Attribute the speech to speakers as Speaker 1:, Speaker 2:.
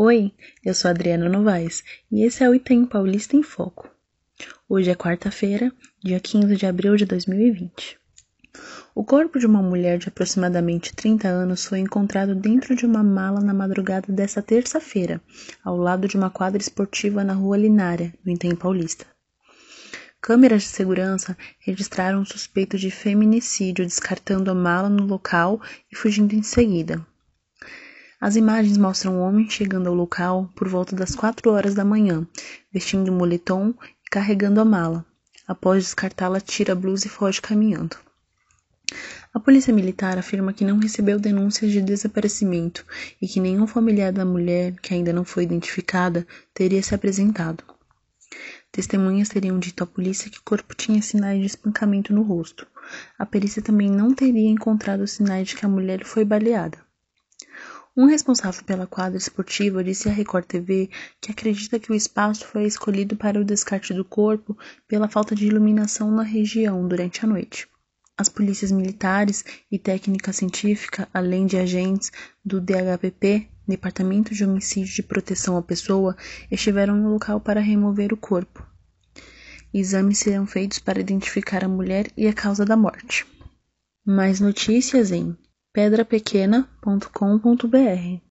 Speaker 1: Oi, eu sou Adriana Novaes e esse é o Item Paulista em Foco. Hoje é quarta-feira, dia 15 de abril de 2020. O corpo de uma mulher de aproximadamente 30 anos foi encontrado dentro de uma mala na madrugada desta terça-feira, ao lado de uma quadra esportiva na rua Linária, no Item Paulista. Câmeras de segurança registraram o suspeito de feminicídio descartando a mala no local e fugindo em seguida. As imagens mostram um homem chegando ao local por volta das quatro horas da manhã, vestindo um moletom e carregando a mala. Após descartá-la, tira a blusa e foge caminhando. A polícia militar afirma que não recebeu denúncias de desaparecimento e que nenhum familiar da mulher, que ainda não foi identificada, teria se apresentado. Testemunhas teriam dito à polícia que o corpo tinha sinais de espancamento no rosto. A perícia também não teria encontrado sinais de que a mulher foi baleada. Um responsável pela quadra esportiva disse à Record TV que acredita que o espaço foi escolhido para o descarte do corpo pela falta de iluminação na região durante a noite. As polícias militares e técnica científica, além de agentes do DHPP, Departamento de Homicídio de Proteção à Pessoa, estiveram no local para remover o corpo. Exames serão feitos para identificar a mulher e a causa da morte. Mais notícias em pedrapequena.com.br